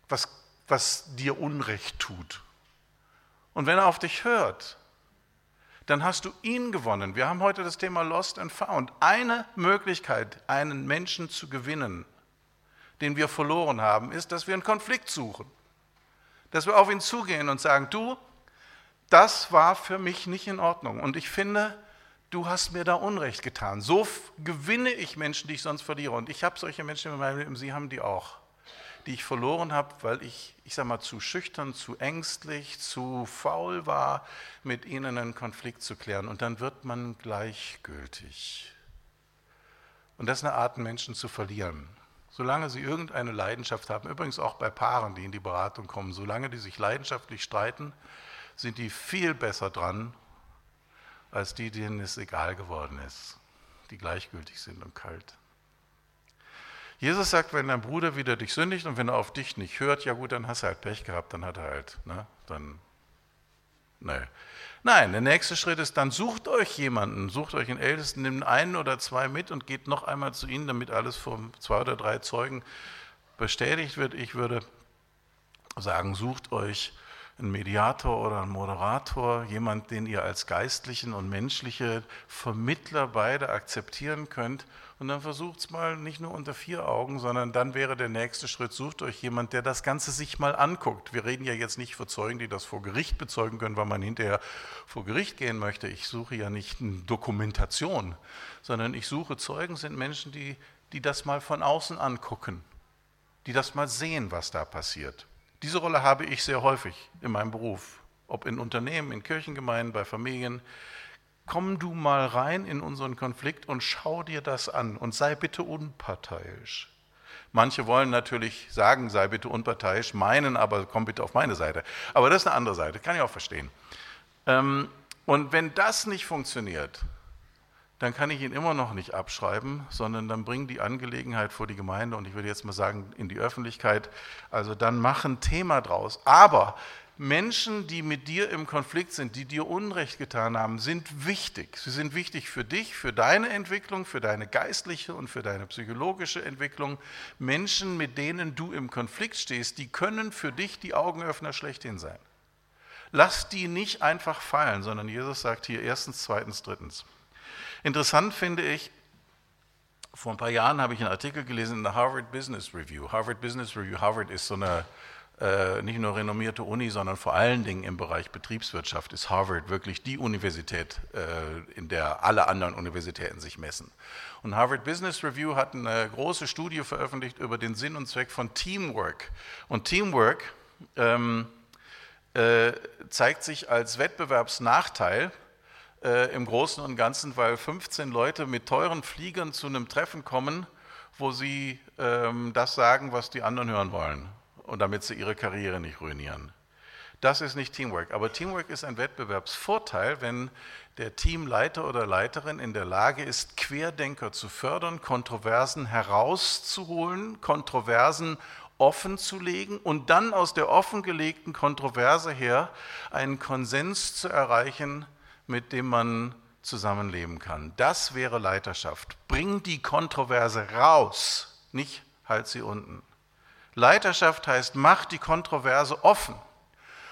was, was dir Unrecht tut. Und wenn er auf dich hört, dann hast du ihn gewonnen. Wir haben heute das Thema Lost and Found. Eine Möglichkeit, einen Menschen zu gewinnen, den wir verloren haben, ist, dass wir einen Konflikt suchen. Dass wir auf ihn zugehen und sagen, du, das war für mich nicht in Ordnung. Und ich finde, du hast mir da Unrecht getan. So gewinne ich Menschen, die ich sonst verliere. Und ich habe solche Menschen in meinem Leben, sie haben die auch, die ich verloren habe, weil ich, ich sage mal, zu schüchtern, zu ängstlich, zu faul war, mit ihnen einen Konflikt zu klären. Und dann wird man gleichgültig. Und das ist eine Art, Menschen zu verlieren. Solange sie irgendeine Leidenschaft haben, übrigens auch bei Paaren, die in die Beratung kommen, solange die sich leidenschaftlich streiten, sind die viel besser dran, als die, denen es egal geworden ist, die gleichgültig sind und kalt. Jesus sagt, wenn dein Bruder wieder dich sündigt und wenn er auf dich nicht hört, ja gut, dann hast du halt Pech gehabt, dann hat er halt, ne, dann, ne. Nein, der nächste Schritt ist dann, sucht euch jemanden, sucht euch einen Ältesten, nimmt einen oder zwei mit und geht noch einmal zu ihnen, damit alles von zwei oder drei Zeugen bestätigt wird. Ich würde sagen, sucht euch einen Mediator oder einen Moderator, jemand, den ihr als geistlichen und menschliche Vermittler beide akzeptieren könnt und dann versucht es mal nicht nur unter vier Augen, sondern dann wäre der nächste Schritt, sucht euch jemand, der das Ganze sich mal anguckt. Wir reden ja jetzt nicht für Zeugen, die das vor Gericht bezeugen können, weil man hinterher vor Gericht gehen möchte. Ich suche ja nicht eine Dokumentation, sondern ich suche Zeugen, sind Menschen, die, die das mal von außen angucken, die das mal sehen, was da passiert. Diese Rolle habe ich sehr häufig in meinem Beruf, ob in Unternehmen, in Kirchengemeinden, bei Familien komm du mal rein in unseren Konflikt und schau dir das an und sei bitte unparteiisch. Manche wollen natürlich sagen, sei bitte unparteiisch, meinen aber, komm bitte auf meine Seite. Aber das ist eine andere Seite, kann ich auch verstehen. Ähm, und wenn das nicht funktioniert, dann kann ich ihn immer noch nicht abschreiben, sondern dann bring die Angelegenheit vor die Gemeinde und ich würde jetzt mal sagen in die Öffentlichkeit. Also dann mach ein Thema draus. Aber Menschen, die mit dir im Konflikt sind, die dir Unrecht getan haben, sind wichtig. Sie sind wichtig für dich, für deine Entwicklung, für deine geistliche und für deine psychologische Entwicklung. Menschen, mit denen du im Konflikt stehst, die können für dich die Augenöffner schlechthin sein. Lass die nicht einfach fallen, sondern Jesus sagt hier erstens, zweitens, drittens. Interessant finde ich, vor ein paar Jahren habe ich einen Artikel gelesen in der Harvard Business Review. Harvard Business Review, Harvard ist so eine äh, nicht nur renommierte Uni, sondern vor allen Dingen im Bereich Betriebswirtschaft ist Harvard wirklich die Universität, äh, in der alle anderen Universitäten sich messen. Und Harvard Business Review hat eine große Studie veröffentlicht über den Sinn und Zweck von Teamwork. Und Teamwork ähm, äh, zeigt sich als Wettbewerbsnachteil äh, im Großen und Ganzen, weil 15 Leute mit teuren Fliegern zu einem Treffen kommen, wo sie ähm, das sagen, was die anderen hören wollen und damit sie ihre Karriere nicht ruinieren. Das ist nicht Teamwork. Aber Teamwork ist ein Wettbewerbsvorteil, wenn der Teamleiter oder Leiterin in der Lage ist, Querdenker zu fördern, Kontroversen herauszuholen, Kontroversen offen zu legen und dann aus der offengelegten Kontroverse her einen Konsens zu erreichen, mit dem man zusammenleben kann. Das wäre Leiterschaft. Bring die Kontroverse raus, nicht halt sie unten. Leiterschaft heißt, mach die Kontroverse offen.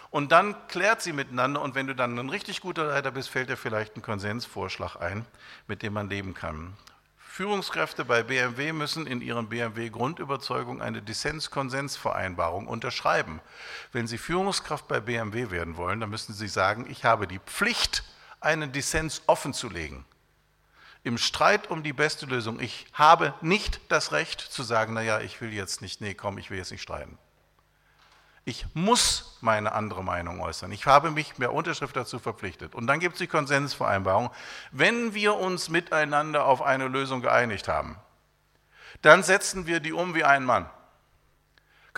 Und dann klärt sie miteinander und wenn du dann ein richtig guter Leiter bist, fällt dir vielleicht ein Konsensvorschlag ein, mit dem man leben kann. Führungskräfte bei BMW müssen in ihren BMW-Grundüberzeugung eine Dissens-Konsensvereinbarung unterschreiben. Wenn sie Führungskraft bei BMW werden wollen, dann müssen sie sagen, ich habe die Pflicht, einen Dissens offenzulegen im Streit um die beste Lösung. Ich habe nicht das Recht zu sagen, naja, ich will jetzt nicht, nee, komm, ich will jetzt nicht streiten. Ich muss meine andere Meinung äußern. Ich habe mich per Unterschrift dazu verpflichtet. Und dann gibt es die Konsensvereinbarung. Wenn wir uns miteinander auf eine Lösung geeinigt haben, dann setzen wir die um wie ein Mann.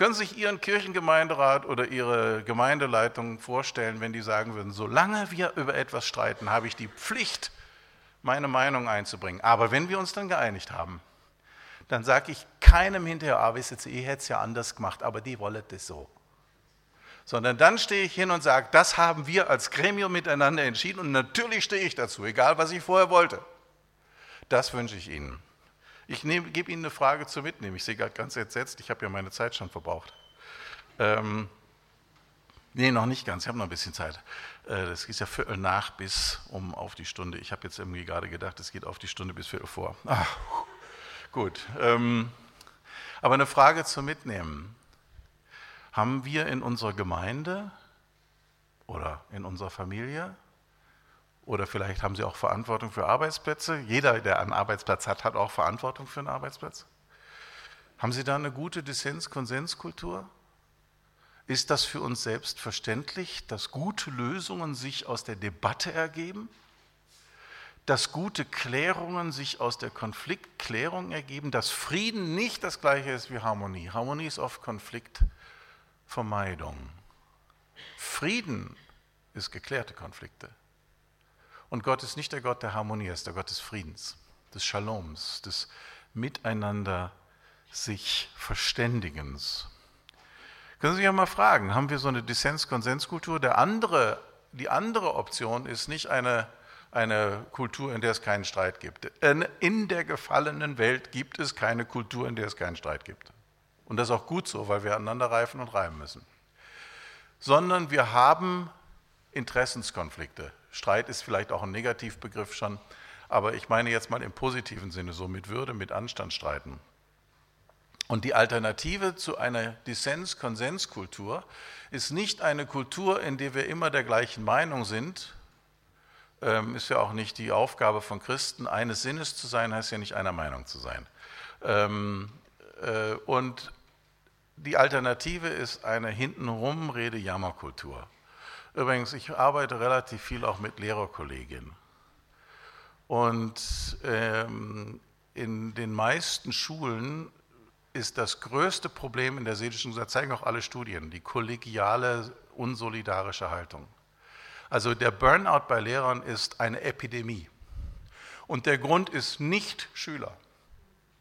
Können Sie sich Ihren Kirchengemeinderat oder Ihre Gemeindeleitung vorstellen, wenn die sagen würden, solange wir über etwas streiten, habe ich die Pflicht, meine Meinung einzubringen. Aber wenn wir uns dann geeinigt haben, dann sage ich keinem hinterher, ah, wisst ihr, ihr hättet es ja anders gemacht, aber die wollen das so. Sondern dann stehe ich hin und sage, das haben wir als Gremium miteinander entschieden und natürlich stehe ich dazu, egal was ich vorher wollte. Das wünsche ich Ihnen. Ich gebe Ihnen eine Frage zu mitnehmen. Ich sehe ganz entsetzt, ich habe ja meine Zeit schon verbraucht. Ähm, nee, noch nicht ganz, ich habe noch ein bisschen Zeit. Äh, das ist ja Viertel nach bis um auf die Stunde. Ich habe jetzt irgendwie gerade gedacht, es geht auf die Stunde bis Viertel vor. Ah, gut. Ähm, aber eine Frage zu mitnehmen. Haben wir in unserer Gemeinde oder in unserer Familie oder vielleicht haben Sie auch Verantwortung für Arbeitsplätze. Jeder, der einen Arbeitsplatz hat, hat auch Verantwortung für einen Arbeitsplatz. Haben Sie da eine gute Dissens-Konsenskultur? Ist das für uns selbstverständlich, dass gute Lösungen sich aus der Debatte ergeben? Dass gute Klärungen sich aus der Konfliktklärung ergeben? Dass Frieden nicht das gleiche ist wie Harmonie? Harmonie ist oft Konfliktvermeidung. Frieden ist geklärte Konflikte. Und Gott ist nicht der Gott der Harmonie, er ist der Gott des Friedens, des Shaloms, des Miteinander sich Verständigens. Können Sie sich ja mal fragen, haben wir so eine Dissens-Konsenskultur? Der andere, die andere Option ist nicht eine, eine Kultur, in der es keinen Streit gibt. In der gefallenen Welt gibt es keine Kultur, in der es keinen Streit gibt. Und das ist auch gut so, weil wir aneinander reifen und reiben müssen. Sondern wir haben Interessenskonflikte. Streit ist vielleicht auch ein Negativbegriff schon, aber ich meine jetzt mal im positiven Sinne, so mit Würde, mit Anstand streiten. Und die Alternative zu einer Dissens-Konsenskultur ist nicht eine Kultur, in der wir immer der gleichen Meinung sind. Ähm, ist ja auch nicht die Aufgabe von Christen, eines Sinnes zu sein, heißt ja nicht einer Meinung zu sein. Ähm, äh, und die Alternative ist eine hintenrum Rede-Jammerkultur. Übrigens, ich arbeite relativ viel auch mit Lehrerkolleginnen. Und ähm, in den meisten Schulen ist das größte Problem in der seelischen, das zeigen auch alle Studien, die kollegiale, unsolidarische Haltung. Also der Burnout bei Lehrern ist eine Epidemie. Und der Grund ist nicht Schüler.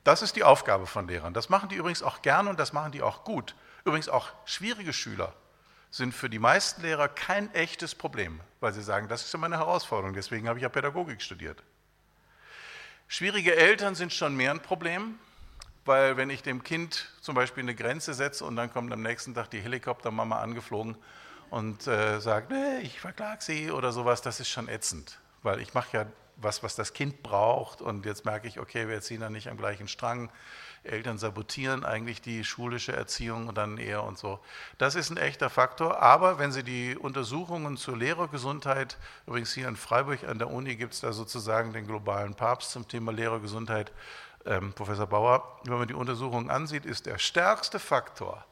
Das ist die Aufgabe von Lehrern. Das machen die übrigens auch gerne und das machen die auch gut. Übrigens auch schwierige Schüler sind für die meisten Lehrer kein echtes Problem, weil sie sagen, das ist ja meine Herausforderung, deswegen habe ich ja Pädagogik studiert. Schwierige Eltern sind schon mehr ein Problem, weil wenn ich dem Kind zum Beispiel eine Grenze setze und dann kommt am nächsten Tag die Helikoptermama angeflogen und äh, sagt, nee, ich verklag sie oder sowas, das ist schon ätzend, weil ich mache ja was, was das Kind braucht und jetzt merke ich, okay, wir ziehen da nicht am gleichen Strang Eltern sabotieren eigentlich die schulische Erziehung und dann eher und so. Das ist ein echter Faktor. Aber wenn Sie die Untersuchungen zur Lehrergesundheit, übrigens hier in Freiburg an der Uni gibt es da sozusagen den globalen Papst zum Thema Lehrergesundheit, ähm, Professor Bauer, wenn man die Untersuchungen ansieht, ist der stärkste Faktor,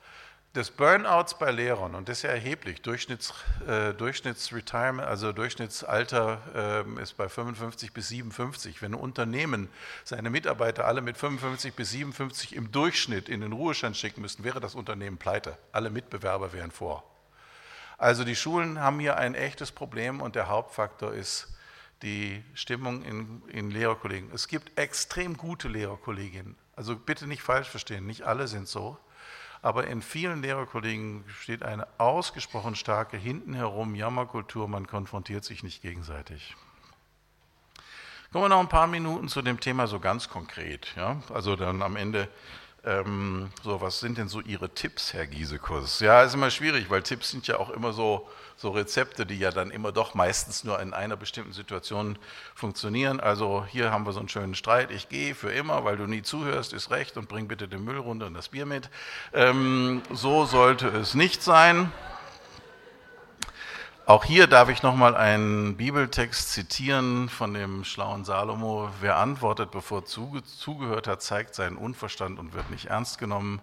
des Burnouts bei Lehrern, und das ist ja erheblich, Durchschnitts, äh, also Durchschnittsalter äh, ist bei 55 bis 57. Wenn ein Unternehmen seine Mitarbeiter alle mit 55 bis 57 im Durchschnitt in den Ruhestand schicken müssten, wäre das Unternehmen pleite. Alle Mitbewerber wären vor. Also die Schulen haben hier ein echtes Problem und der Hauptfaktor ist die Stimmung in, in Lehrerkollegen. Es gibt extrem gute Lehrerkolleginnen. Also bitte nicht falsch verstehen, nicht alle sind so. Aber in vielen Lehrerkollegen steht eine ausgesprochen starke hintenherum Jammerkultur, man konfrontiert sich nicht gegenseitig. Kommen wir noch ein paar Minuten zu dem Thema so ganz konkret. Ja? Also dann am Ende, ähm, so was sind denn so Ihre Tipps, Herr Giesekus? Ja, ist immer schwierig, weil Tipps sind ja auch immer so so Rezepte, die ja dann immer doch meistens nur in einer bestimmten Situation funktionieren. Also hier haben wir so einen schönen Streit, ich gehe für immer, weil du nie zuhörst, ist recht und bring bitte den Müll runter und das Bier mit. Ähm, so sollte es nicht sein. Auch hier darf ich nochmal einen Bibeltext zitieren von dem schlauen Salomo. Wer antwortet, bevor zugehört hat, zeigt seinen Unverstand und wird nicht ernst genommen.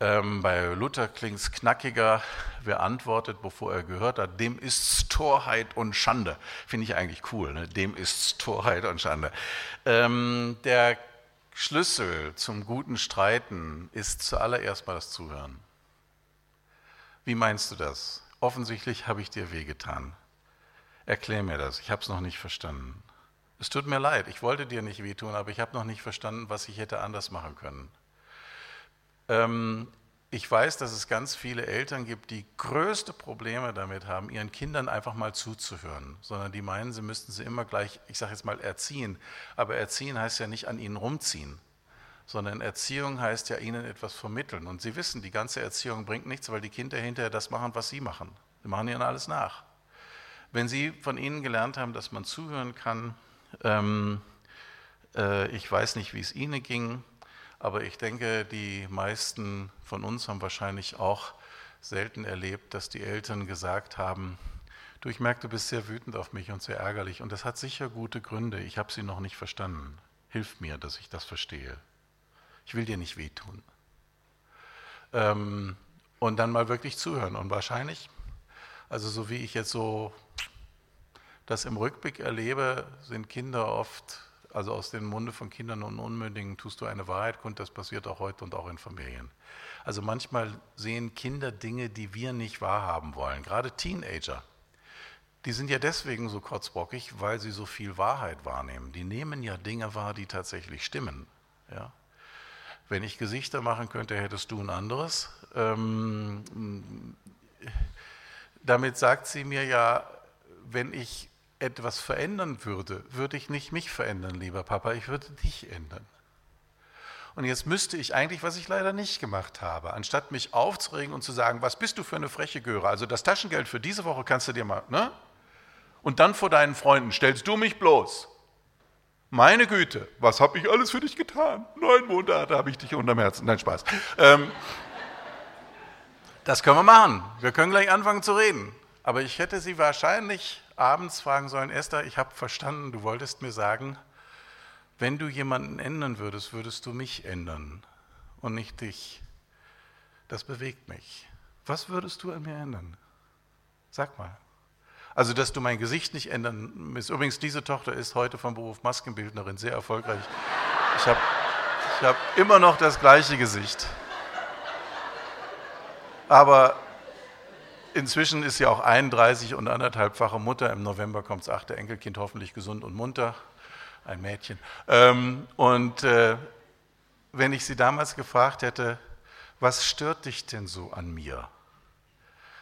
Ähm, bei Luther klingt es knackiger. Wer antwortet, bevor er gehört hat, dem ist's Torheit und Schande. Finde ich eigentlich cool. Ne? Dem ist's Torheit und Schande. Ähm, der Schlüssel zum guten Streiten ist zuallererst mal das Zuhören. Wie meinst du das? Offensichtlich habe ich dir wehgetan. Erklär mir das. Ich habe es noch nicht verstanden. Es tut mir leid, ich wollte dir nicht wehtun, aber ich habe noch nicht verstanden, was ich hätte anders machen können. Ähm, ich weiß, dass es ganz viele Eltern gibt, die größte Probleme damit haben, ihren Kindern einfach mal zuzuhören, sondern die meinen, sie müssten sie immer gleich, ich sage jetzt mal, erziehen. Aber erziehen heißt ja nicht an ihnen rumziehen, sondern Erziehung heißt ja ihnen etwas vermitteln. Und sie wissen, die ganze Erziehung bringt nichts, weil die Kinder hinterher das machen, was sie machen. Sie machen ihnen alles nach. Wenn sie von ihnen gelernt haben, dass man zuhören kann, ähm, äh, ich weiß nicht, wie es ihnen ging, aber ich denke, die meisten von uns haben wahrscheinlich auch selten erlebt, dass die Eltern gesagt haben, du, ich merke, du bist sehr wütend auf mich und sehr ärgerlich und das hat sicher gute Gründe, ich habe sie noch nicht verstanden. Hilf mir, dass ich das verstehe. Ich will dir nicht wehtun. Ähm, und dann mal wirklich zuhören und wahrscheinlich, also so wie ich jetzt so das im Rückblick erlebe, sind Kinder oft also aus dem Munde von Kindern und Unmündigen tust du eine Wahrheit kund, das passiert auch heute und auch in Familien. Also manchmal sehen Kinder Dinge, die wir nicht wahrhaben wollen, gerade Teenager. Die sind ja deswegen so kurzbockig, weil sie so viel Wahrheit wahrnehmen. Die nehmen ja Dinge wahr, die tatsächlich stimmen. Ja? Wenn ich Gesichter machen könnte, hättest du ein anderes. Ähm, damit sagt sie mir ja, wenn ich etwas verändern würde, würde ich nicht mich verändern, lieber Papa, ich würde dich ändern. Und jetzt müsste ich eigentlich, was ich leider nicht gemacht habe, anstatt mich aufzuregen und zu sagen, was bist du für eine freche Göre, also das Taschengeld für diese Woche kannst du dir mal, ne? Und dann vor deinen Freunden stellst du mich bloß. Meine Güte, was habe ich alles für dich getan? Neun Monate habe ich dich unterm Herzen. Nein, Spaß. Ähm, das können wir machen. Wir können gleich anfangen zu reden. Aber ich hätte sie wahrscheinlich abends fragen sollen, Esther, ich habe verstanden, du wolltest mir sagen, wenn du jemanden ändern würdest, würdest du mich ändern und nicht dich. Das bewegt mich. Was würdest du an mir ändern? Sag mal. Also, dass du mein Gesicht nicht ändern willst. Übrigens, diese Tochter ist heute vom Beruf Maskenbildnerin sehr erfolgreich. Ich habe ich hab immer noch das gleiche Gesicht. Aber Inzwischen ist sie auch 31 und anderthalbfache Mutter. Im November kommt das achte Enkelkind, hoffentlich gesund und munter. Ein Mädchen. Ähm, und äh, wenn ich sie damals gefragt hätte, was stört dich denn so an mir?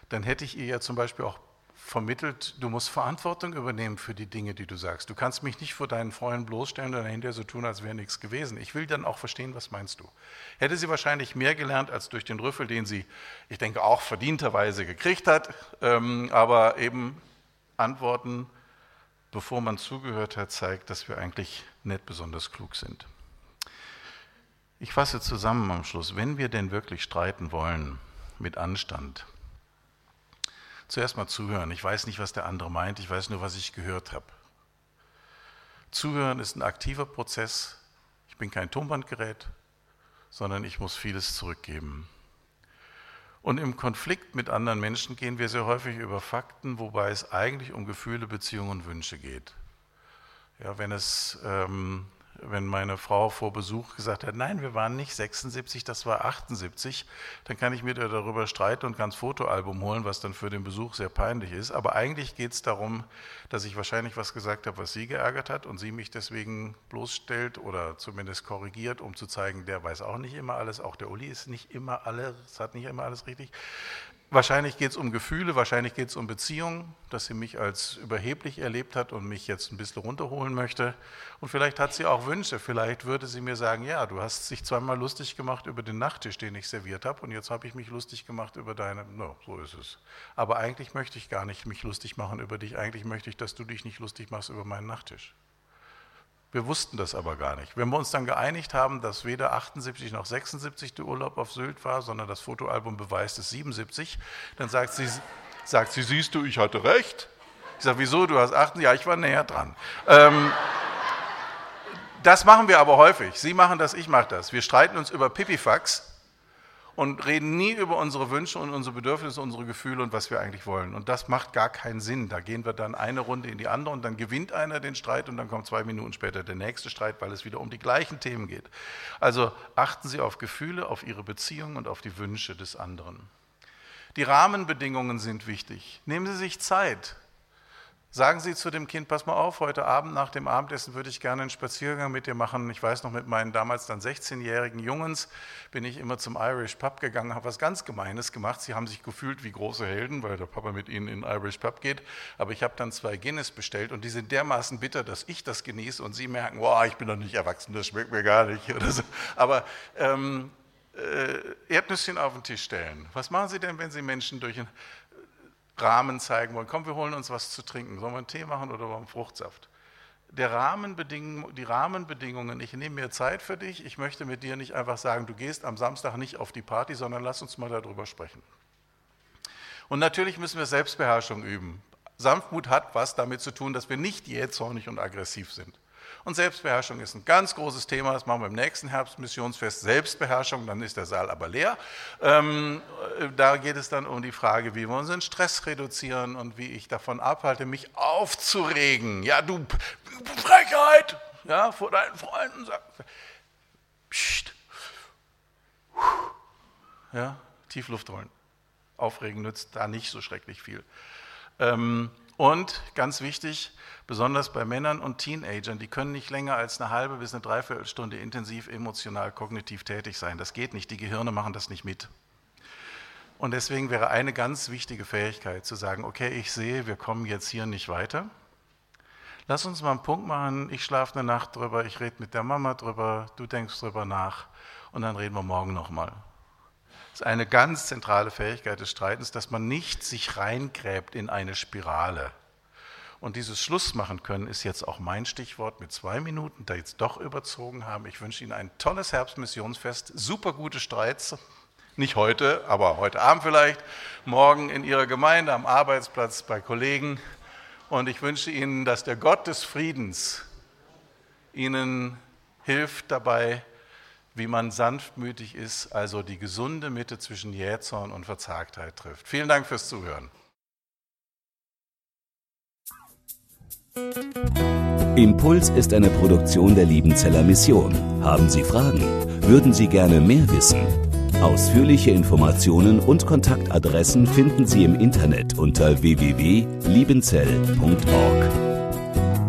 Dann hätte ich ihr ja zum Beispiel auch vermittelt, du musst Verantwortung übernehmen für die Dinge, die du sagst. Du kannst mich nicht vor deinen Freunden bloßstellen und hinterher so tun, als wäre nichts gewesen. Ich will dann auch verstehen, was meinst du. Hätte sie wahrscheinlich mehr gelernt als durch den Rüffel, den sie, ich denke, auch verdienterweise gekriegt hat, ähm, aber eben Antworten, bevor man zugehört hat, zeigt, dass wir eigentlich nicht besonders klug sind. Ich fasse zusammen am Schluss, wenn wir denn wirklich streiten wollen mit Anstand, Zuerst mal zuhören. Ich weiß nicht, was der andere meint, ich weiß nur, was ich gehört habe. Zuhören ist ein aktiver Prozess. Ich bin kein Tonbandgerät, sondern ich muss vieles zurückgeben. Und im Konflikt mit anderen Menschen gehen wir sehr häufig über Fakten, wobei es eigentlich um Gefühle, Beziehungen und Wünsche geht. Ja, wenn es ähm, wenn meine Frau vor Besuch gesagt hat, nein, wir waren nicht 76, das war 78, dann kann ich mir darüber streiten und ganz Fotoalbum holen, was dann für den Besuch sehr peinlich ist. Aber eigentlich geht es darum, dass ich wahrscheinlich was gesagt habe, was sie geärgert hat und sie mich deswegen bloßstellt oder zumindest korrigiert, um zu zeigen, der weiß auch nicht immer alles, auch der Uli ist nicht immer alles, hat nicht immer alles richtig. Wahrscheinlich geht es um Gefühle, wahrscheinlich geht es um Beziehungen, dass sie mich als überheblich erlebt hat und mich jetzt ein bisschen runterholen möchte. Und vielleicht hat sie auch Wünsche. Vielleicht würde sie mir sagen, ja, du hast dich zweimal lustig gemacht über den Nachttisch, den ich serviert habe, und jetzt habe ich mich lustig gemacht über deine. No, so ist es. Aber eigentlich möchte ich gar nicht mich lustig machen über dich. Eigentlich möchte ich, dass du dich nicht lustig machst über meinen Nachttisch. Wir wussten das aber gar nicht. Wenn wir uns dann geeinigt haben, dass weder 78 noch 76 der Urlaub auf Sylt war, sondern das Fotoalbum beweist es 77, dann sagt sie, sagt sie siehst du, ich hatte recht. Ich sage, wieso, du hast 8, ja, ich war näher dran. Ähm, das machen wir aber häufig. Sie machen das, ich mache das. Wir streiten uns über Pipifax und reden nie über unsere Wünsche und unsere Bedürfnisse, unsere Gefühle und was wir eigentlich wollen. Und das macht gar keinen Sinn. Da gehen wir dann eine Runde in die andere und dann gewinnt einer den Streit und dann kommt zwei Minuten später der nächste Streit, weil es wieder um die gleichen Themen geht. Also achten Sie auf Gefühle, auf Ihre Beziehung und auf die Wünsche des anderen. Die Rahmenbedingungen sind wichtig. Nehmen Sie sich Zeit. Sagen Sie zu dem Kind, pass mal auf, heute Abend nach dem Abendessen würde ich gerne einen Spaziergang mit dir machen. Ich weiß noch, mit meinen damals dann 16-jährigen Jungens bin ich immer zum Irish Pub gegangen, habe was ganz Gemeines gemacht. Sie haben sich gefühlt wie große Helden, weil der Papa mit ihnen in den Irish Pub geht. Aber ich habe dann zwei Guinness bestellt und die sind dermaßen bitter, dass ich das genieße und sie merken, wow, ich bin doch nicht erwachsen, das schmeckt mir gar nicht. Oder so. Aber ähm, äh, Erdnüsschen auf den Tisch stellen. Was machen Sie denn, wenn Sie Menschen durch ein Rahmen zeigen wollen. Komm, wir holen uns was zu trinken. Sollen wir einen Tee machen oder einen Fruchtsaft? Der Rahmenbedingung, die Rahmenbedingungen, ich nehme mir Zeit für dich, ich möchte mit dir nicht einfach sagen, du gehst am Samstag nicht auf die Party, sondern lass uns mal darüber sprechen. Und natürlich müssen wir Selbstbeherrschung üben. Sanftmut hat was damit zu tun, dass wir nicht jähzornig und aggressiv sind. Und Selbstbeherrschung ist ein ganz großes Thema, das machen wir im nächsten Herbstmissionsfest. Selbstbeherrschung, dann ist der Saal aber leer. Ähm, da geht es dann um die Frage, wie wir unseren Stress reduzieren und wie ich davon abhalte, mich aufzuregen. Ja, du Frechheit! Ja, vor deinen Freunden. Psst. Ja, Tiefluft holen. Aufregen nützt da nicht so schrecklich viel. Ähm, und ganz wichtig, besonders bei Männern und Teenagern, die können nicht länger als eine halbe bis eine Dreiviertelstunde intensiv emotional kognitiv tätig sein. Das geht nicht, die Gehirne machen das nicht mit. Und deswegen wäre eine ganz wichtige Fähigkeit zu sagen, okay, ich sehe, wir kommen jetzt hier nicht weiter. Lass uns mal einen Punkt machen, ich schlafe eine Nacht drüber, ich rede mit der Mama drüber, du denkst drüber nach und dann reden wir morgen nochmal. Das ist eine ganz zentrale Fähigkeit des Streitens, dass man nicht sich reingräbt in eine Spirale. Und dieses Schluss machen können ist jetzt auch mein Stichwort mit zwei Minuten, da jetzt doch überzogen haben. Ich wünsche Ihnen ein tolles Herbstmissionsfest, super gute Streits. Nicht heute, aber heute Abend vielleicht, morgen in Ihrer Gemeinde, am Arbeitsplatz, bei Kollegen. Und ich wünsche Ihnen, dass der Gott des Friedens Ihnen hilft dabei, wie man sanftmütig ist, also die gesunde Mitte zwischen Jähzorn und Verzagtheit trifft. Vielen Dank fürs Zuhören. Impuls ist eine Produktion der Liebenzeller Mission. Haben Sie Fragen? Würden Sie gerne mehr wissen? Ausführliche Informationen und Kontaktadressen finden Sie im Internet unter www.liebenzell.org.